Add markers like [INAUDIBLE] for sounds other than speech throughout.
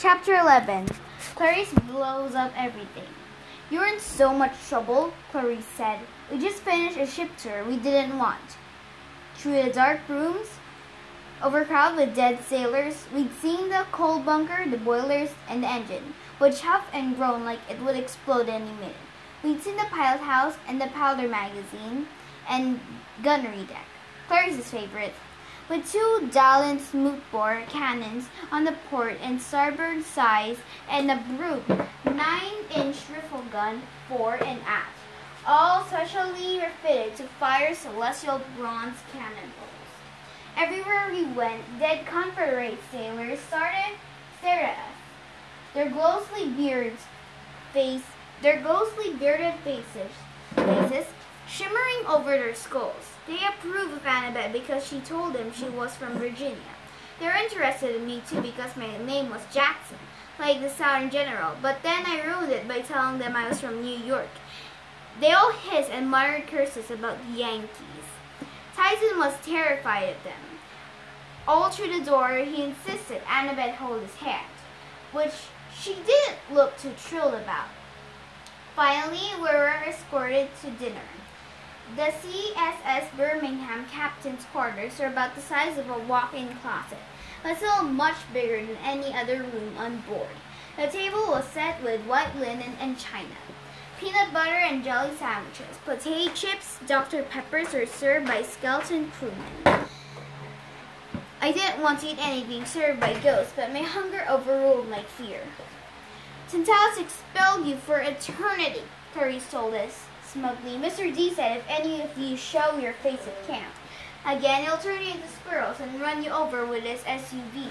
Chapter 11 Clarisse blows up everything. You're in so much trouble, Clarisse said. We just finished a ship tour we didn't want. Through the dark rooms, overcrowded with dead sailors, we'd seen the coal bunker, the boilers, and the engine, which huffed and groaned like it would explode any minute. We'd seen the pilot house and the powder magazine and gunnery deck. Clarisse's favorite with two Dahlgren smoothbore cannons on the port and starboard sides and a Brooke 9-inch rifle gun fore and aft, all specially refitted to fire celestial bronze cannonballs. Everywhere we went, dead Confederate sailors started stared at us. Their ghostly beards face their ghostly bearded faces faces shimmering over their skulls. They approve of Annabeth because she told them she was from Virginia. They're interested in me too because my name was Jackson, like the Southern General, but then I ruined it by telling them I was from New York. They all hissed and muttered curses about the Yankees. Tyson was terrified of them. All through the door, he insisted Annabeth hold his hand, which she didn't look too thrilled about. Finally, we were escorted to dinner. The CSS Birmingham captain's quarters are about the size of a walk-in closet, but still much bigger than any other room on board. The table was set with white linen and china. Peanut butter and jelly sandwiches, potato chips, Dr. Peppers are served by skeleton crewmen. I didn't want to eat anything served by ghosts, but my hunger overruled my fear. Tantalus expelled you for eternity, Clarisse told us smugly. Mr. D said if any of you show your face at camp, again he'll turn you into squirrels and run you over with his SUV.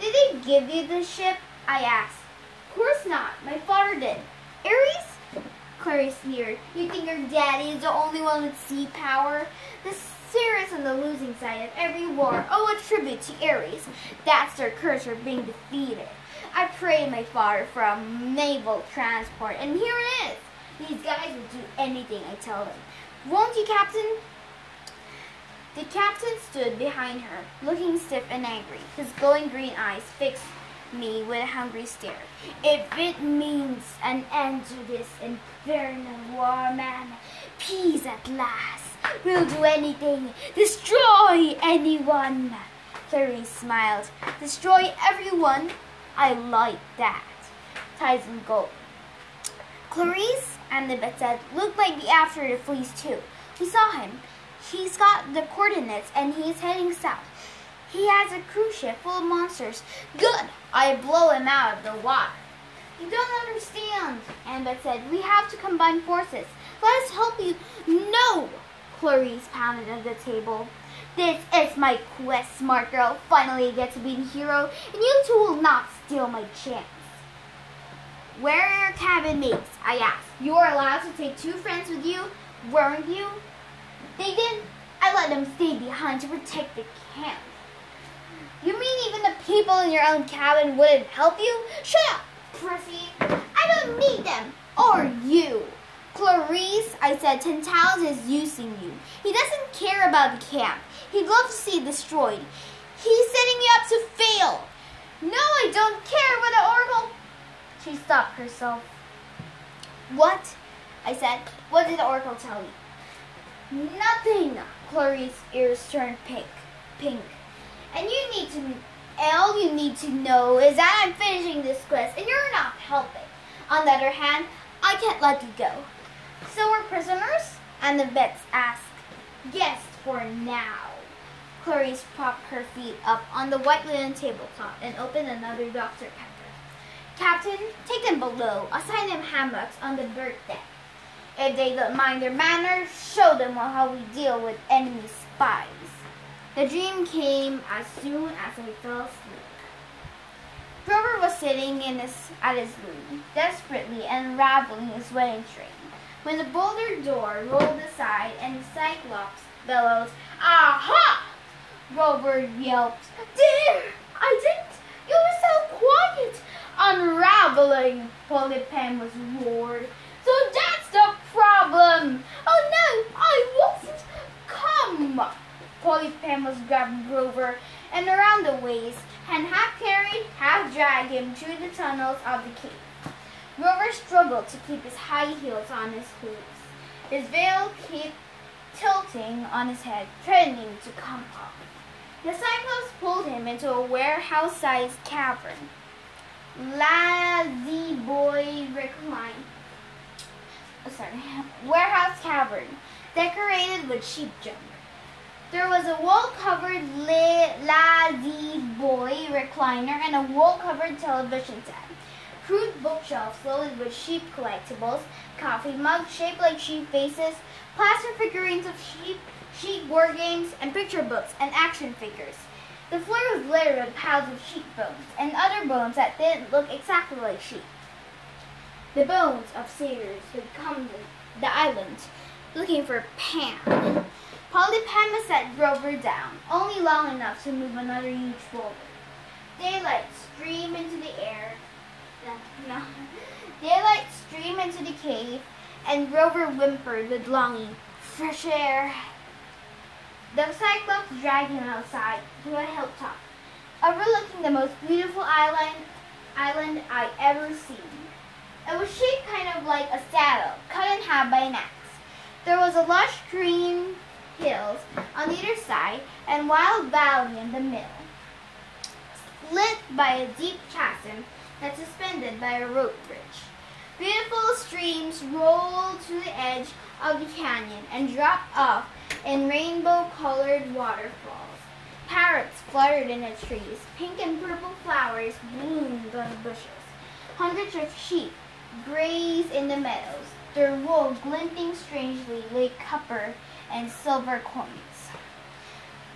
Did they give you the ship? I asked. Of course not. My father did. Ares? Clarisse sneered. You think your daddy is the only one with sea power? The Cirrus on the losing side of every war owe a tribute to Ares. That's their curse for being defeated. I prayed my father for a naval transport, and here it is. These guys will do anything I tell them. Won't you, Captain? The captain stood behind her, looking stiff and angry, his glowing green eyes fixed me with a hungry stare. If it means an end to this infernal war, man, peace at last. We'll do anything. Destroy anyone. Clarisse smiled. Destroy everyone? I like that. Tyson gulped. Clarisse and the vet said, looked like the after the fleas too. We saw him. He's got the coordinates and he's heading south. He has a cruise ship full of monsters. Good! I blow him out of the water. You don't understand, Annabeth said. We have to combine forces. Let us help you. No! Clarisse pounded at the table. This is my quest, smart girl. Finally, I get to be the hero, and you two will not steal my chance. Where are your cabin mates? I asked. You are allowed to take two friends with you, weren't you? They didn't. I let them stay behind to protect the camp. You mean even the people in your own cabin wouldn't help you? Shut up, Prissy. I don't need them. Or you. Clarisse, I said, Tantalus is using you. He doesn't care about the camp. He'd love to see it destroyed. He's setting you up to fail. No, I don't care what the Oracle she stopped herself. What? I said. What did the oracle tell you? Nothing. Clarisse's ears turned pink. Pink. And you need to. All you need to know is that I'm finishing this quest, and you're not helping. On the other hand, I can't let you go. So we're prisoners? And the vets asked. Yes, for now. Clarisse propped her feet up on the white linen tablecloth and opened another Dr. Pepper. Captain, take them below. Assign them hammocks on the berth deck. If they don't mind their manners, show them how we deal with enemy spies. The dream came as soon as I fell asleep. Grover was sitting in his, at his loom, desperately unraveling his wedding string, when the boulder door rolled aside and the Cyclops bellowed, Aha! Grover yelped, Dear, I didn't! You were so quiet! Unraveling, Polyphemus roared. So that's the problem. Oh no, I wasn't. Come, Polyphemus grabbed Grover and around the waist and half carried, half dragged him through the tunnels of the cave. Grover struggled to keep his high heels on his hooves. His veil kept tilting on his head, threatening to come off. The Cyclops pulled him into a warehouse-sized cavern. La-Z-Boy reclined. Oh, sorry, [LAUGHS] warehouse cavern, decorated with sheep junk. There was a wool-covered La-Z-Boy recliner and a wool-covered television set. Crude bookshelves loaded with sheep collectibles, coffee mugs shaped like sheep faces, plaster figurines of sheep, sheep board games, and picture books and action figures. The floor was littered with piles of sheep bones and other bones that didn't look exactly like sheep. The bones of sailors who had come to the island looking for Pam. Pan. Polyphemus set Grover down, only long enough to move another huge boulder. Daylight streamed into the air. [LAUGHS] No. Daylight streamed into the cave, and Grover whimpered with longing. Fresh air. The Cyclops dragged him outside to a hilltop, overlooking the most beautiful island island I ever seen. It was shaped kind of like a saddle, cut in half by an axe. There was a lush green hills on either side and wild valley in the middle, split by a deep chasm that's suspended by a rope bridge. Beautiful streams rolled to the edge of the canyon and dropped off in rainbow-colored waterfalls. Parrots fluttered in the trees. Pink and purple flowers bloomed on the bushes. Hundreds of sheep grazed in the meadows, their wool glinting strangely like copper and silver coins.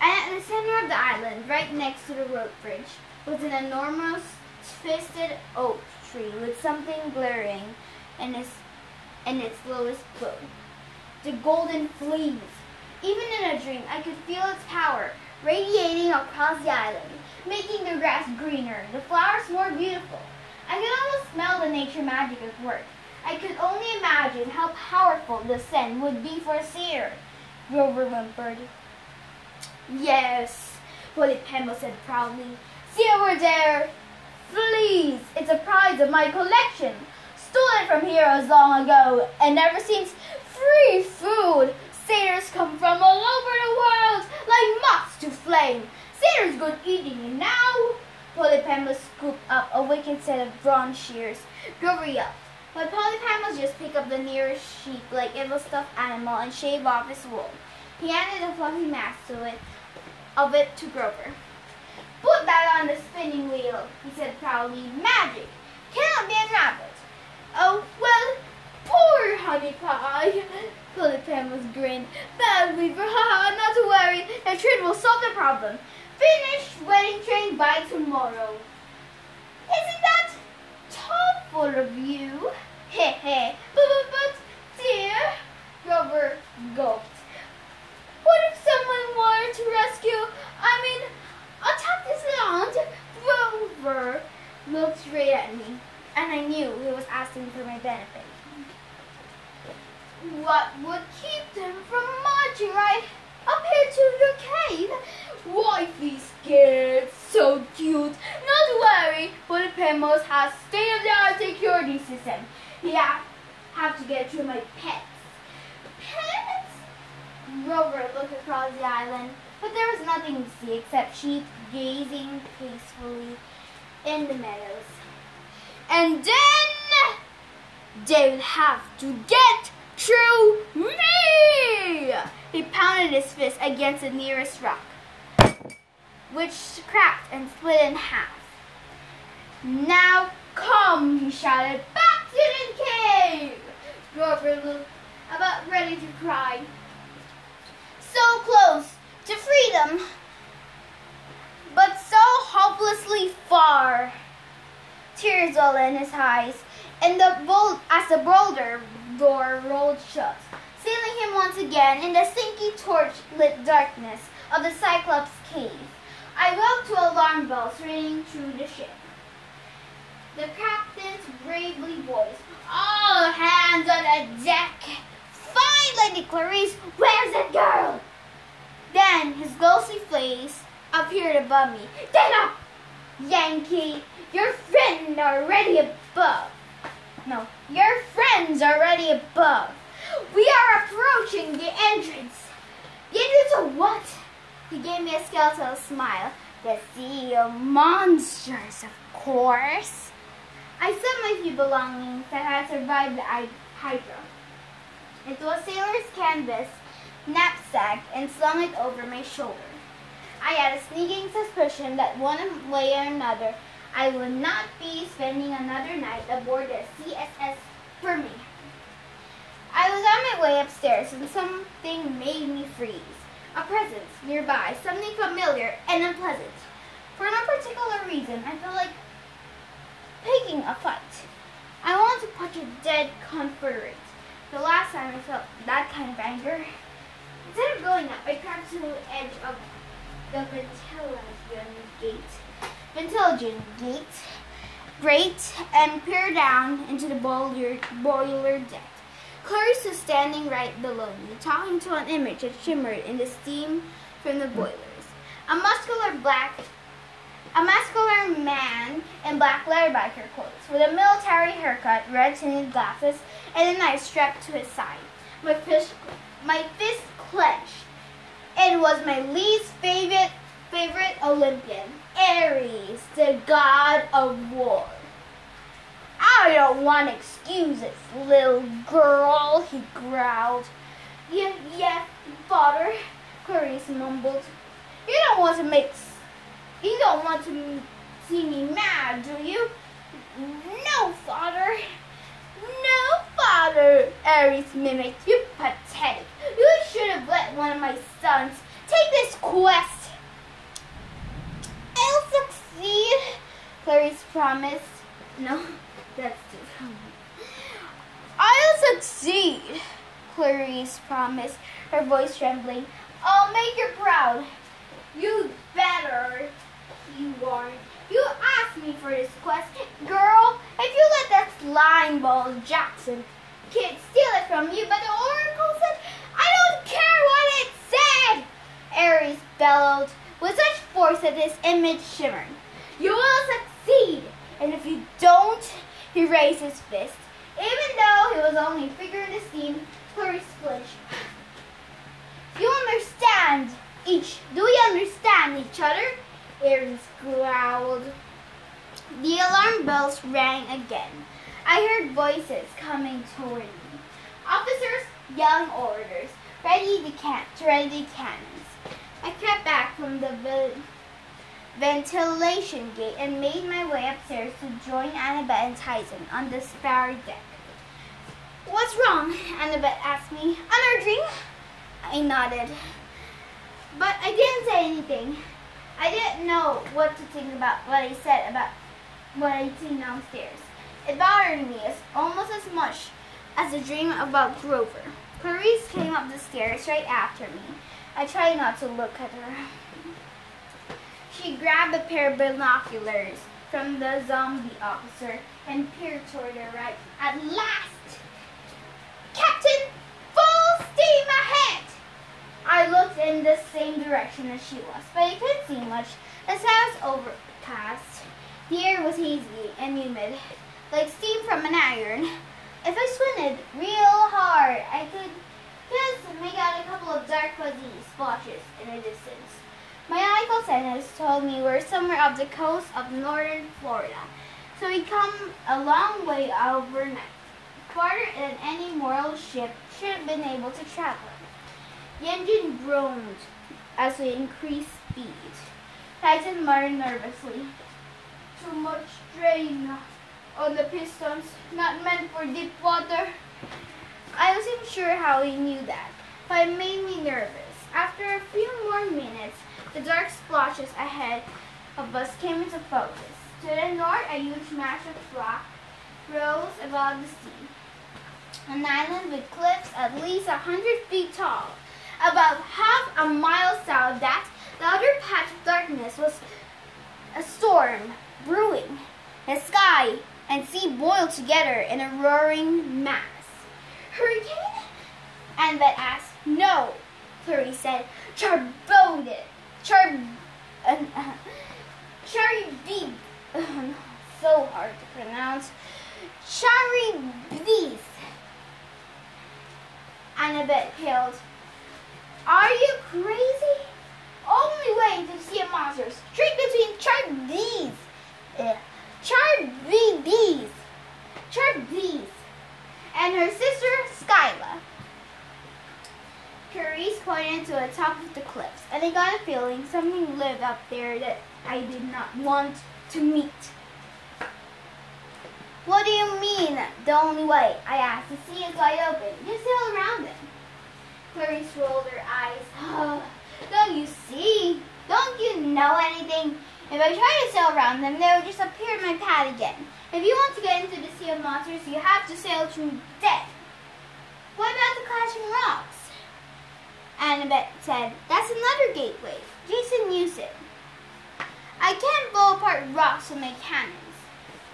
And at the center of the island, right next to the rope bridge, was an enormous twisted oak tree with something glaring in its, in its lowest glow. The golden fleece. Even in a dream, I could feel its power radiating across the island, making the grass greener, the flowers more beautiful. I could almost smell the nature magic at work. I could only imagine how powerful the scent would be for a seer. Grover whimpered. Yes, Polyphemus said proudly. See over there! Fleas! It's a prize of my collection. Stolen from heroes long ago, and ever since free food. Satyrs come from all over the world, like moths to flame. Satyrs good eating, and now Polyphemus scooped up a wicked set of bronze shears. Grover up. But Polyphemus just pick up the nearest sheep like it was stuffed animal and shave off his wool. He handed a fluffy mass to it, of it to Grover. Put that on the spinning wheel, he said proudly. Magic! Cannot be unraveled. Oh, honey pie. Polyphemus grinned. Bad weaver, haha, not to worry. The train will solve the problem. Finish wedding train by tomorrow. Isn't that thoughtful of you? Heh heh. But, but, but, dear, Grover gulped. What if someone wanted to rescue, I mean, attack this land? Grover looked straight at me, and I knew he was asking for my benefit. What would keep them from marching right up here to your cave? Wifey scared, so cute. Not worry, Polyphemus has state-of-the-art security system. Yeah, have to get through my pets. Pets? Grover looked across the island, but there was nothing to see except sheep gazing peacefully in the meadows. And then they would have to get through me! He pounded his fist against the nearest rock, which cracked and split in half. Now come, he shouted, back to the cave! Grover looked about ready to cry. So close to freedom, but so hopelessly far. Tears welled in his eyes, and the bold, as the boulder door rolled shut, sealing him once again in the stinky torch-lit darkness of the Cyclops cave. I woke to alarm bells ringing through the ship. The captain's bravely voice, all hands on the deck. Find Lady Clarisse, where's the girl? Then his ghostly face appeared above me. Get up, Yankee! Your friends are already above. No, your friends are already above. We are approaching the entrance. The entrance of what? He gave me a skeletal smile. The sea of monsters, of course. I set my few belongings that had survived the Hydra. It was a sailor's canvas knapsack and slung it over my shoulder. I had a sneaking suspicion that one way or another I will not be spending another night aboard the CSS for me. I was on my way upstairs and something made me freeze. A presence nearby, something familiar and unpleasant. For no particular reason, I felt like picking a fight. I wanted to punch a dead Confederate. The last time I felt that kind of anger. Instead of going up, I crept to the edge of the ventilation gate. Ventilation gate. Great, and peer down into the boiler, boiler deck. Clarisse was standing right below me, talking to an image that shimmered in the steam from the boilers. A muscular black a muscular man in black leather biker clothes, with a military haircut, red tinted glasses, and a knife strapped to his side. My fist, my fist clenched. It was my least favorite favorite Olympian, Ares, the god of war. I don't want excuses, little girl, he growled. Yeah, yeah, father, Clarisse mumbled. You don't want to make you don't want to see me mad, do you? No, father. No, father, Ares mimicked. You pathetic. You should have let one of my sons take this quest. Succeed, Clarisse promised. No, that's too funny. I'll succeed, Clarisse promised, her voice trembling. I'll make you proud. You better you are. You asked me for this quest. Girl, if you let that slime ball Jackson kid steal it from you, but the oracle said, I don't care what it said! Ares bellowed with such force that his image shimmered. You will succeed! And if you don't, he raised his fist. Even though he was only in the steam, Clarisse flinched. You understand each, do we understand each other? Ares growled. The alarm bells rang again. I heard voices coming toward me. Officers yelling orders. Ready the can ready cannons. I crept back from the ventilation gate and made my way upstairs to join Annabeth and Tyson on the spare deck. What's wrong? Annabeth asked me. Another dream? I nodded. But I didn't say anything. I didn't know what to think about what I said about what I'd seen downstairs. It bothered me as, almost as much as the dream about Grover. Clarisse came up the stairs right after me. I tried not to look at her. She grabbed a pair of binoculars from the zombie officer and peered toward her right. At last! Captain, full steam ahead! I looked in the same direction as she was, but I couldn't see much. The sky was overcast. The air was hazy and humid, like steam from an iron. If I squinted real hard, I could just make out a couple of dark fuzzy splotches in the distance. My uncle Sennis told me we're somewhere off the coast of northern Florida, so we come a long way overnight, farther than any mortal ship should have been able to travel. The engine groaned as we increased speed. Tyson muttered nervously. Too much strain on the pistons, not meant for deep water. I wasn't sure how he knew that, but it made me nervous. After a few more minutes, the dark splotches ahead of us came into focus. To the north, a huge mass of rock rose above the sea. An island with cliffs at least a hundred feet tall about half a mile south of that the other patch of darkness was a storm brewing. The sky and sea boiled together in a roaring mass. Hurricane? And that asked, no, Clarisse said. Charboned. Char... Uh, Charybdis. [LAUGHS] so hard to pronounce. Charybdis. Annabeth hailed. Are you crazy? Only way to see a monster is straight between Charybdis. Uh, Charybdis. Charybdis. And her sister, Skyla. Clarisse pointed to the top of the cliffs, and I got a feeling something lived up there that I did not want to meet. What do you mean, the only way? I asked. The sea is wide open. Just sail around it. Clarisse rolled her eyes. Oh, [GASPS] don't you see? Don't you know anything? If I try to sail around them, they will just appear in my path again. If you want to get into the Sea of Monsters, you have to sail through death. What about the clashing rocks? Annabeth said, That's another gateway. Jason used it. I can't blow apart rocks with my cannons.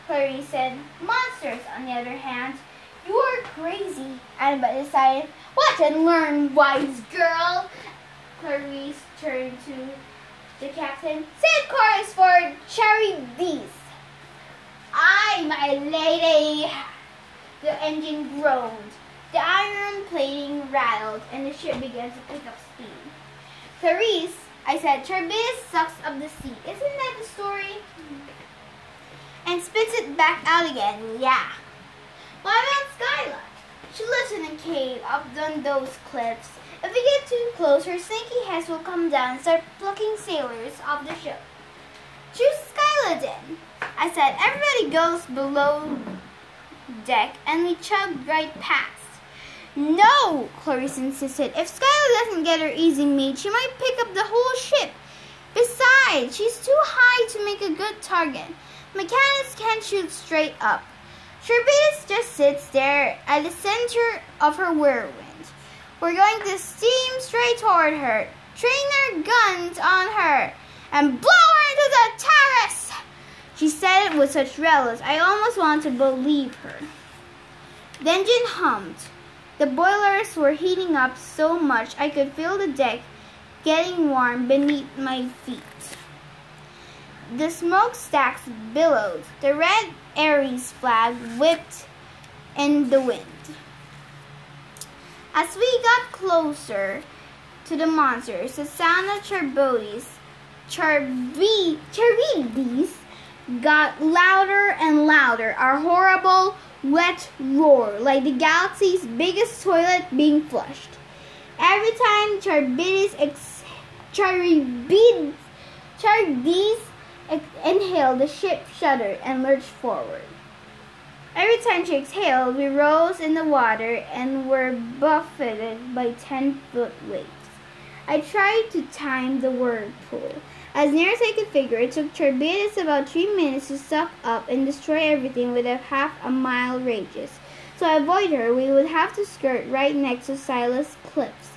Clarisse said, Monsters, on the other hand, you are crazy. Annabeth decided, Watch and learn, wise girl. Clarisse turned to the captain. Set course for Charybdis. Aye, my lady. The engine groaned. The iron plating rattled, and the ship began to pick up speed. Clarisse, I said, Charybdis sucks up the sea. Isn't that the story? And spits it back out again. Yeah. What about Skyla? She lives in a cave up on those cliffs. If we get too close, her snaky heads will come down and start plucking sailors off the ship. Choose Skyla then. I said, everybody goes below deck and we chug right past. No, Clarisse insisted. If Skylar doesn't get her easy made, she might pick up the whole ship. Besides, she's too high to make a good target. Mechanics can't shoot straight up. Charybdis just sits there at the center of her whirlwind. We're going to steam straight toward her, train our guns on her, and blow her into the terrace. She said it with such relish, I almost wanted to believe her. The engine hummed. The boilers were heating up so much I could feel the deck getting warm beneath my feet. The smokestacks billowed. The red Ares flag whipped in the wind. As we got closer to the monsters, the sound of Charbodis, Charbi, Charybdis got louder and louder. Our horrible wet roar, like the galaxy's biggest toilet being flushed. Every time Charybdis ex- Charybdis ex- inhaled, the ship shuddered and lurched forward. Every time she exhaled, we rose in the water and were buffeted by ten foot waves. I tried to time the whirlpool. As near as I could figure, it took Charybdis about three minutes to suck up and destroy everything with a half a mile radius. To avoid her, we would have to skirt right next to Scylla's Cliffs.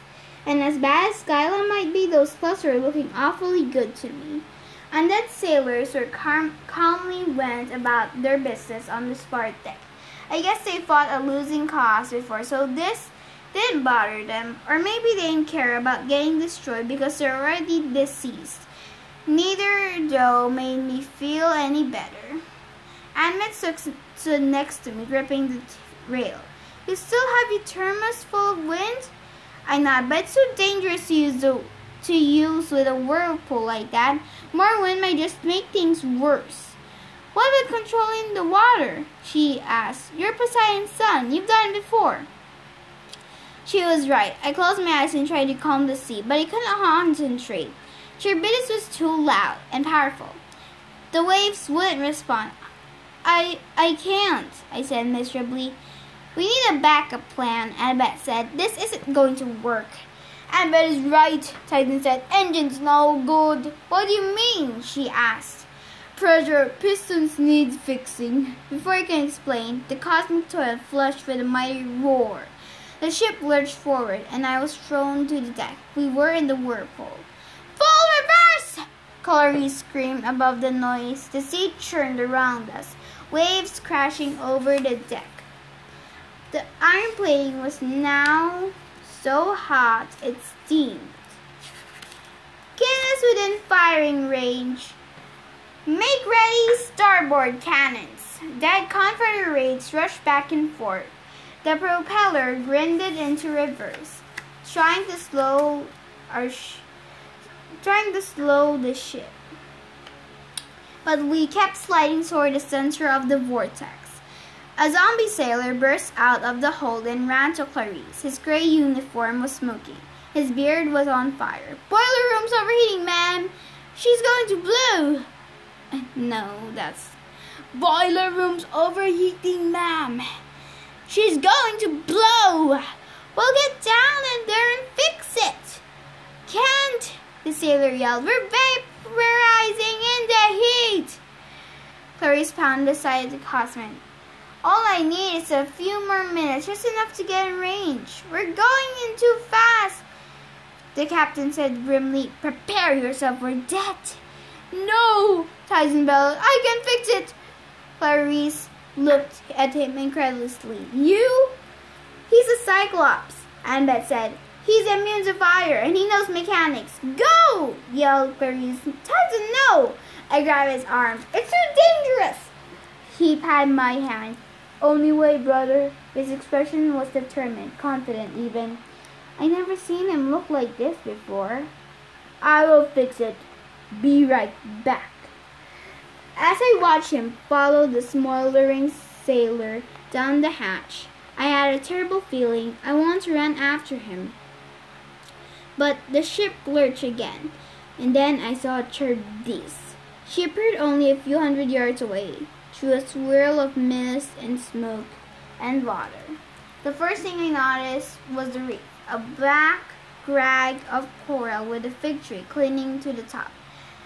And as bad as Skyla might be, those cliffs were looking awfully good to me. Undead sailors were calm- calmly went about their business on the spar deck. I guess they fought a losing cause before, so this didn't bother them. Or maybe they didn't care about getting destroyed because they're already deceased. Neither though made me feel any better. Ahmed stood next to me, gripping the rail. You still have your thermos full of wind? I nod, but it's so dangerous to use the, to use with a whirlpool like that. More wind might just make things worse. What about controlling the water? She asked. You're Poseidon's son. You've done it before. She was right. I closed my eyes and tried to calm the sea, but I couldn't concentrate. Charybdis was too loud and powerful. The waves wouldn't respond. I I can't, I said miserably. We need a backup plan, Annabeth said. This isn't going to work. Annabeth is right, Titan said. Engine's no good. What do you mean? she asked. Pressure, pistons need fixing. Before I can explain, the cosmic toilet flushed with a mighty roar. The ship lurched forward, and I was thrown to the deck. We were in the whirlpool. Full reverse! Clarisse screamed above the noise. The sea churned around us, waves crashing over the deck. The iron plating was now so hot it steamed. Guinness within firing range. Make ready starboard cannons. Dead Confederates rushed back and forth. The propeller grinded into reverse, trying to slow our trying to slow the ship. But we kept sliding toward the center of the vortex. A zombie sailor burst out of the hold and ran to Clarisse. His gray uniform was smoking. His beard was on fire. Boiler room's overheating, ma'am. She's going to blow. [LAUGHS] No, that's. Boiler room's overheating, ma'am. She's going to blow. We'll get down in there and fix it. Can't, the sailor yelled. We're vaporizing in the heat. Clarisse pounded aside the cosman. All I need is a few more minutes, just enough to get in range. We're going in too fast. The captain said grimly, Prepare yourself for death. No, Tyson bellowed. I can fix it. Clarisse looked at him incredulously. You? He's a Cyclops, Annabeth said. He's immune to fire and he knows mechanics. Go! yelled Clarisse. Tyson, no! I grabbed his arm. It's too dangerous! He patted my hand. Only way, brother. His expression was determined, confident even. I never seen him look like this before. I will fix it. Be right back. As I watched him follow the smoldering sailor down the hatch, I had a terrible feeling I wanted to run after him. But the ship lurched again, and then I saw Charybdis. She appeared only a few hundred yards away, through a swirl of mist and smoke and water. The first thing I noticed was the reef a black rag of coral with a fig tree clinging to the top.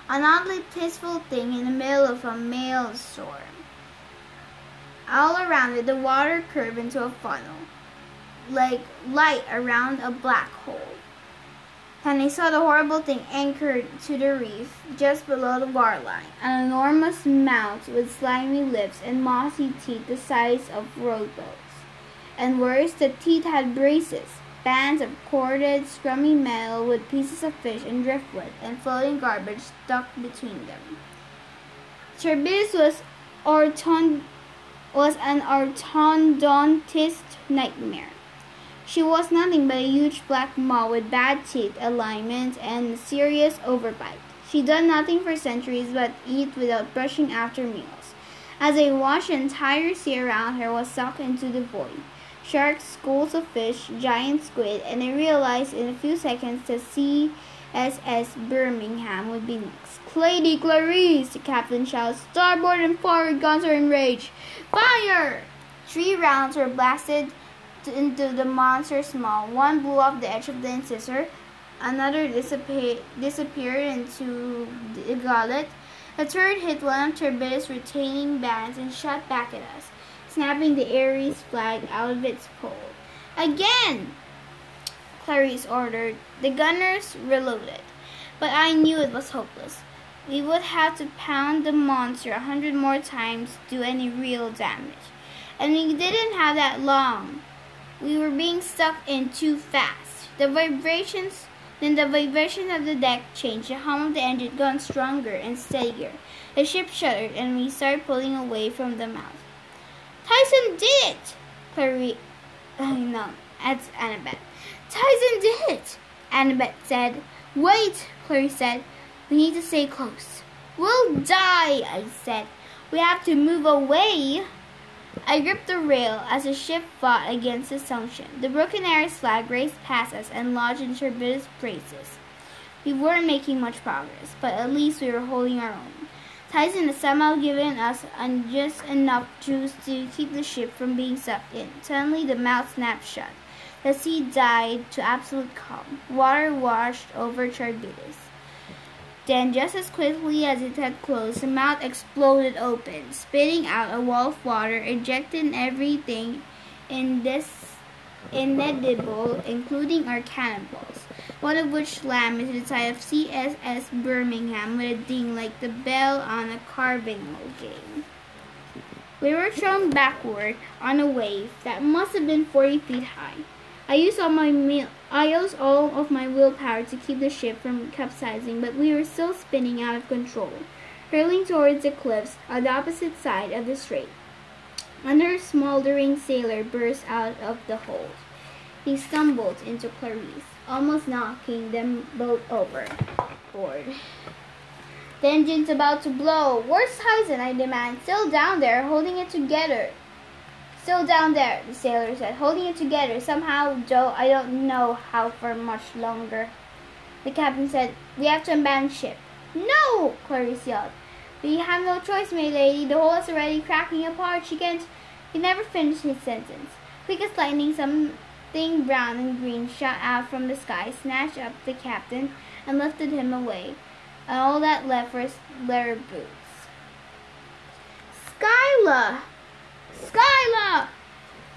An oddly peaceful thing in the middle of a maelstrom. All around it, the water curved into a funnel, like light around a black hole. Then I saw the horrible thing anchored to the reef just below the waterline, an enormous mouth with slimy lips and mossy teeth the size of rowboats. And worse, the teeth had braces, bands of corded, scrummy metal with pieces of fish and driftwood and floating garbage stuck between them. Charybdis was, orton- was an orthodontist nightmare. She was nothing but a huge black maw with bad teeth alignment and serious overbite. She'd done nothing for centuries but eat without brushing after meals. As I watched, entire sea around her was sucked into the void sharks, schools of fish, giant squid, and I realized in a few seconds that the CSS Birmingham would be next. Lady Clarisse, the captain shouted, starboard and forward guns are in. Fire! Three rounds were blasted into the monster's maw. One blew off the edge of the incisor, another disappeared into the gullet. A third hit one of Charybdis' retaining bands and shot back at us snapping the Ares flag out of its pole. Again! Clarisse ordered. The gunners reloaded, but I knew it was hopeless. We would have to pound the monster a hundred more times to do any real damage. And we didn't have that long. We were being sucked in too fast. The vibrations then the vibration of the deck changed. The hum of the engine got stronger and steadier. The ship shuddered and we started pulling away from the mouth. Tyson did it! Clary, uh, no, that's Annabeth. Tyson did it! Annabeth said. Wait, Clary said. We need to stay close. We'll die, I said. We have to move away. I gripped the rail as the ship fought against suction. The Broken Ares flag raced past us and lodged in Charybdis braces. We weren't making much progress, but at least we were holding our own. Tyson has somehow given us just enough juice to keep the ship from being sucked in. Suddenly, the mouth snapped shut. The sea died to absolute calm. Water washed over Charybdis. Then, just as quickly as it had closed, the mouth exploded open, spitting out a wall of water, ejecting everything in this inedible, including our cannonballs one of which slammed into the side of CSS Birmingham with a ding like the bell on a carnival game. We were thrown backward on a wave that must have been 40 feet high. I used all my I used all of my willpower to keep the ship from capsizing, but we were still spinning out of control, hurling towards the cliffs on the opposite side of the strait. Another smoldering sailor burst out of the hold. He stumbled into Clarisse, almost knocking them both overboard. The engine's about to blow. Where's Tyson? I demand. Still down there, holding it together. Still down there, the sailor said, holding it together. Somehow, Joe, I don't know how for much longer. The captain said, We have to abandon ship. No! Clarisse yelled. We have no choice, my lady. The hole is already cracking apart. She can't. He never finished his sentence. Quick as lightning, something brown and green shot out from the sky, snatched up the captain, and lifted him away. And all that left were leather boots. Skyla! Skyla!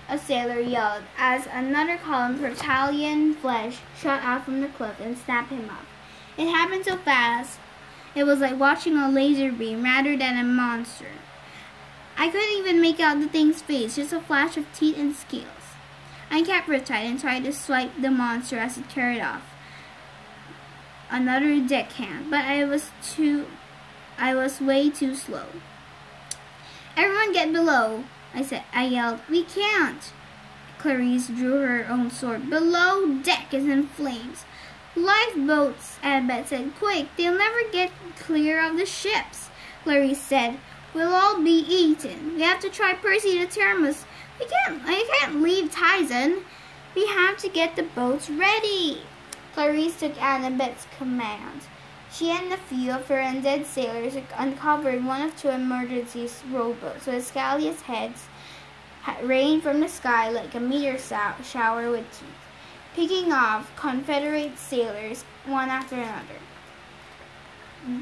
A sailor yelled as another column of Italian flesh shot out from the cliff and snapped him up. It happened so fast, it was like watching a laser beam rather than a monster. I couldn't even make out the thing's face, just a flash of teeth and scales. I kept riptide and tried to swipe the monster as it carried off. Another deckhand, but I was too I was way too slow. Everyone get below, I said I yelled. We can't. Clarisse drew her own sword. Below deck is in flames. Lifeboats, Annabeth said. Quick, they'll never get clear of the ships. Clarisse said. We'll all be eaten. We have to try Percy the Thermos. We can't, I can't leave Tyson. We have to get the boats ready. Clarisse took Annabeth's command. She and a few of her undead sailors uncovered one of two emergency rowboats with scallious heads rained from the sky like a meteor shower with teeth, picking off Confederate sailors one after another.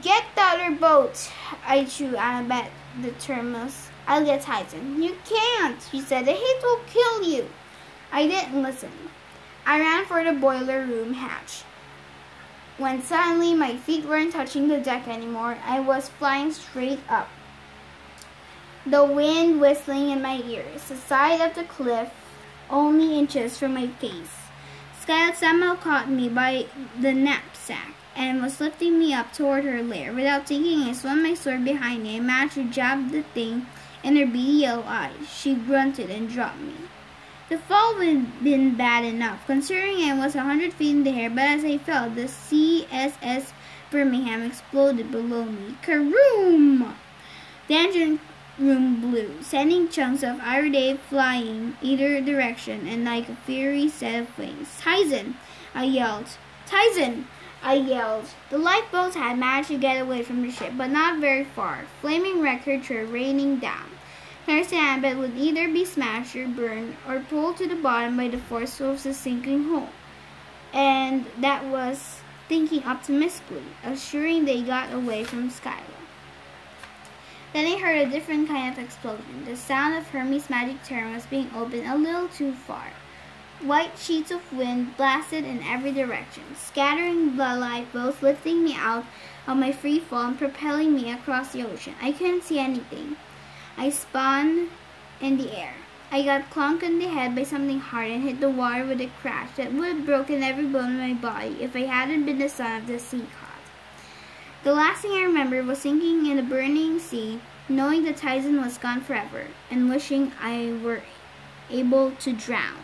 Get the other boat, I chew Annabeth the Thermos. I'll get Tyson. You can't, she said. The heat will kill you. I didn't listen. I ran for the boiler room hatch. When suddenly my feet weren't touching the deck anymore, I was flying straight up. The wind whistling in my ears, the side of the cliff only inches from my face. Skylar somehow caught me by the knapsack and was lifting me up toward her lair. Without thinking, I swung my sword behind me and managed to jab the thing in her beady yellow eyes. She grunted and dropped me. The fall would been bad enough, considering I was a hundred feet in the air, but as I fell, the CSS Birmingham exploded below me. Karoom! The engine room blew, sending chunks of iridate flying either direction and like a fiery set of wings. Tyson! I yelled. Tyson! I yelled. The lifeboats had managed to get away from the ship, but not very far. Flaming wreckage were raining down. Nurse Annabeth would either be smashed or burned or pulled to the bottom by the force of the sinking hull. And that was thinking optimistically, assuring they got away from Skylar. Then I heard a different kind of explosion. The sound of Hermes' magic term was being opened a little too far. White sheets of wind blasted in every direction, scattering the lifeboats, lifting me out of my free fall and propelling me across the ocean. I couldn't see anything. I spun in the air. I got clunked in the head by something hard and hit the water with a crash that would have broken every bone in my body if I hadn't been the son of the sea god. The last thing I remember was sinking in the burning sea, knowing that Tyson was gone forever, and wishing I were able to drown.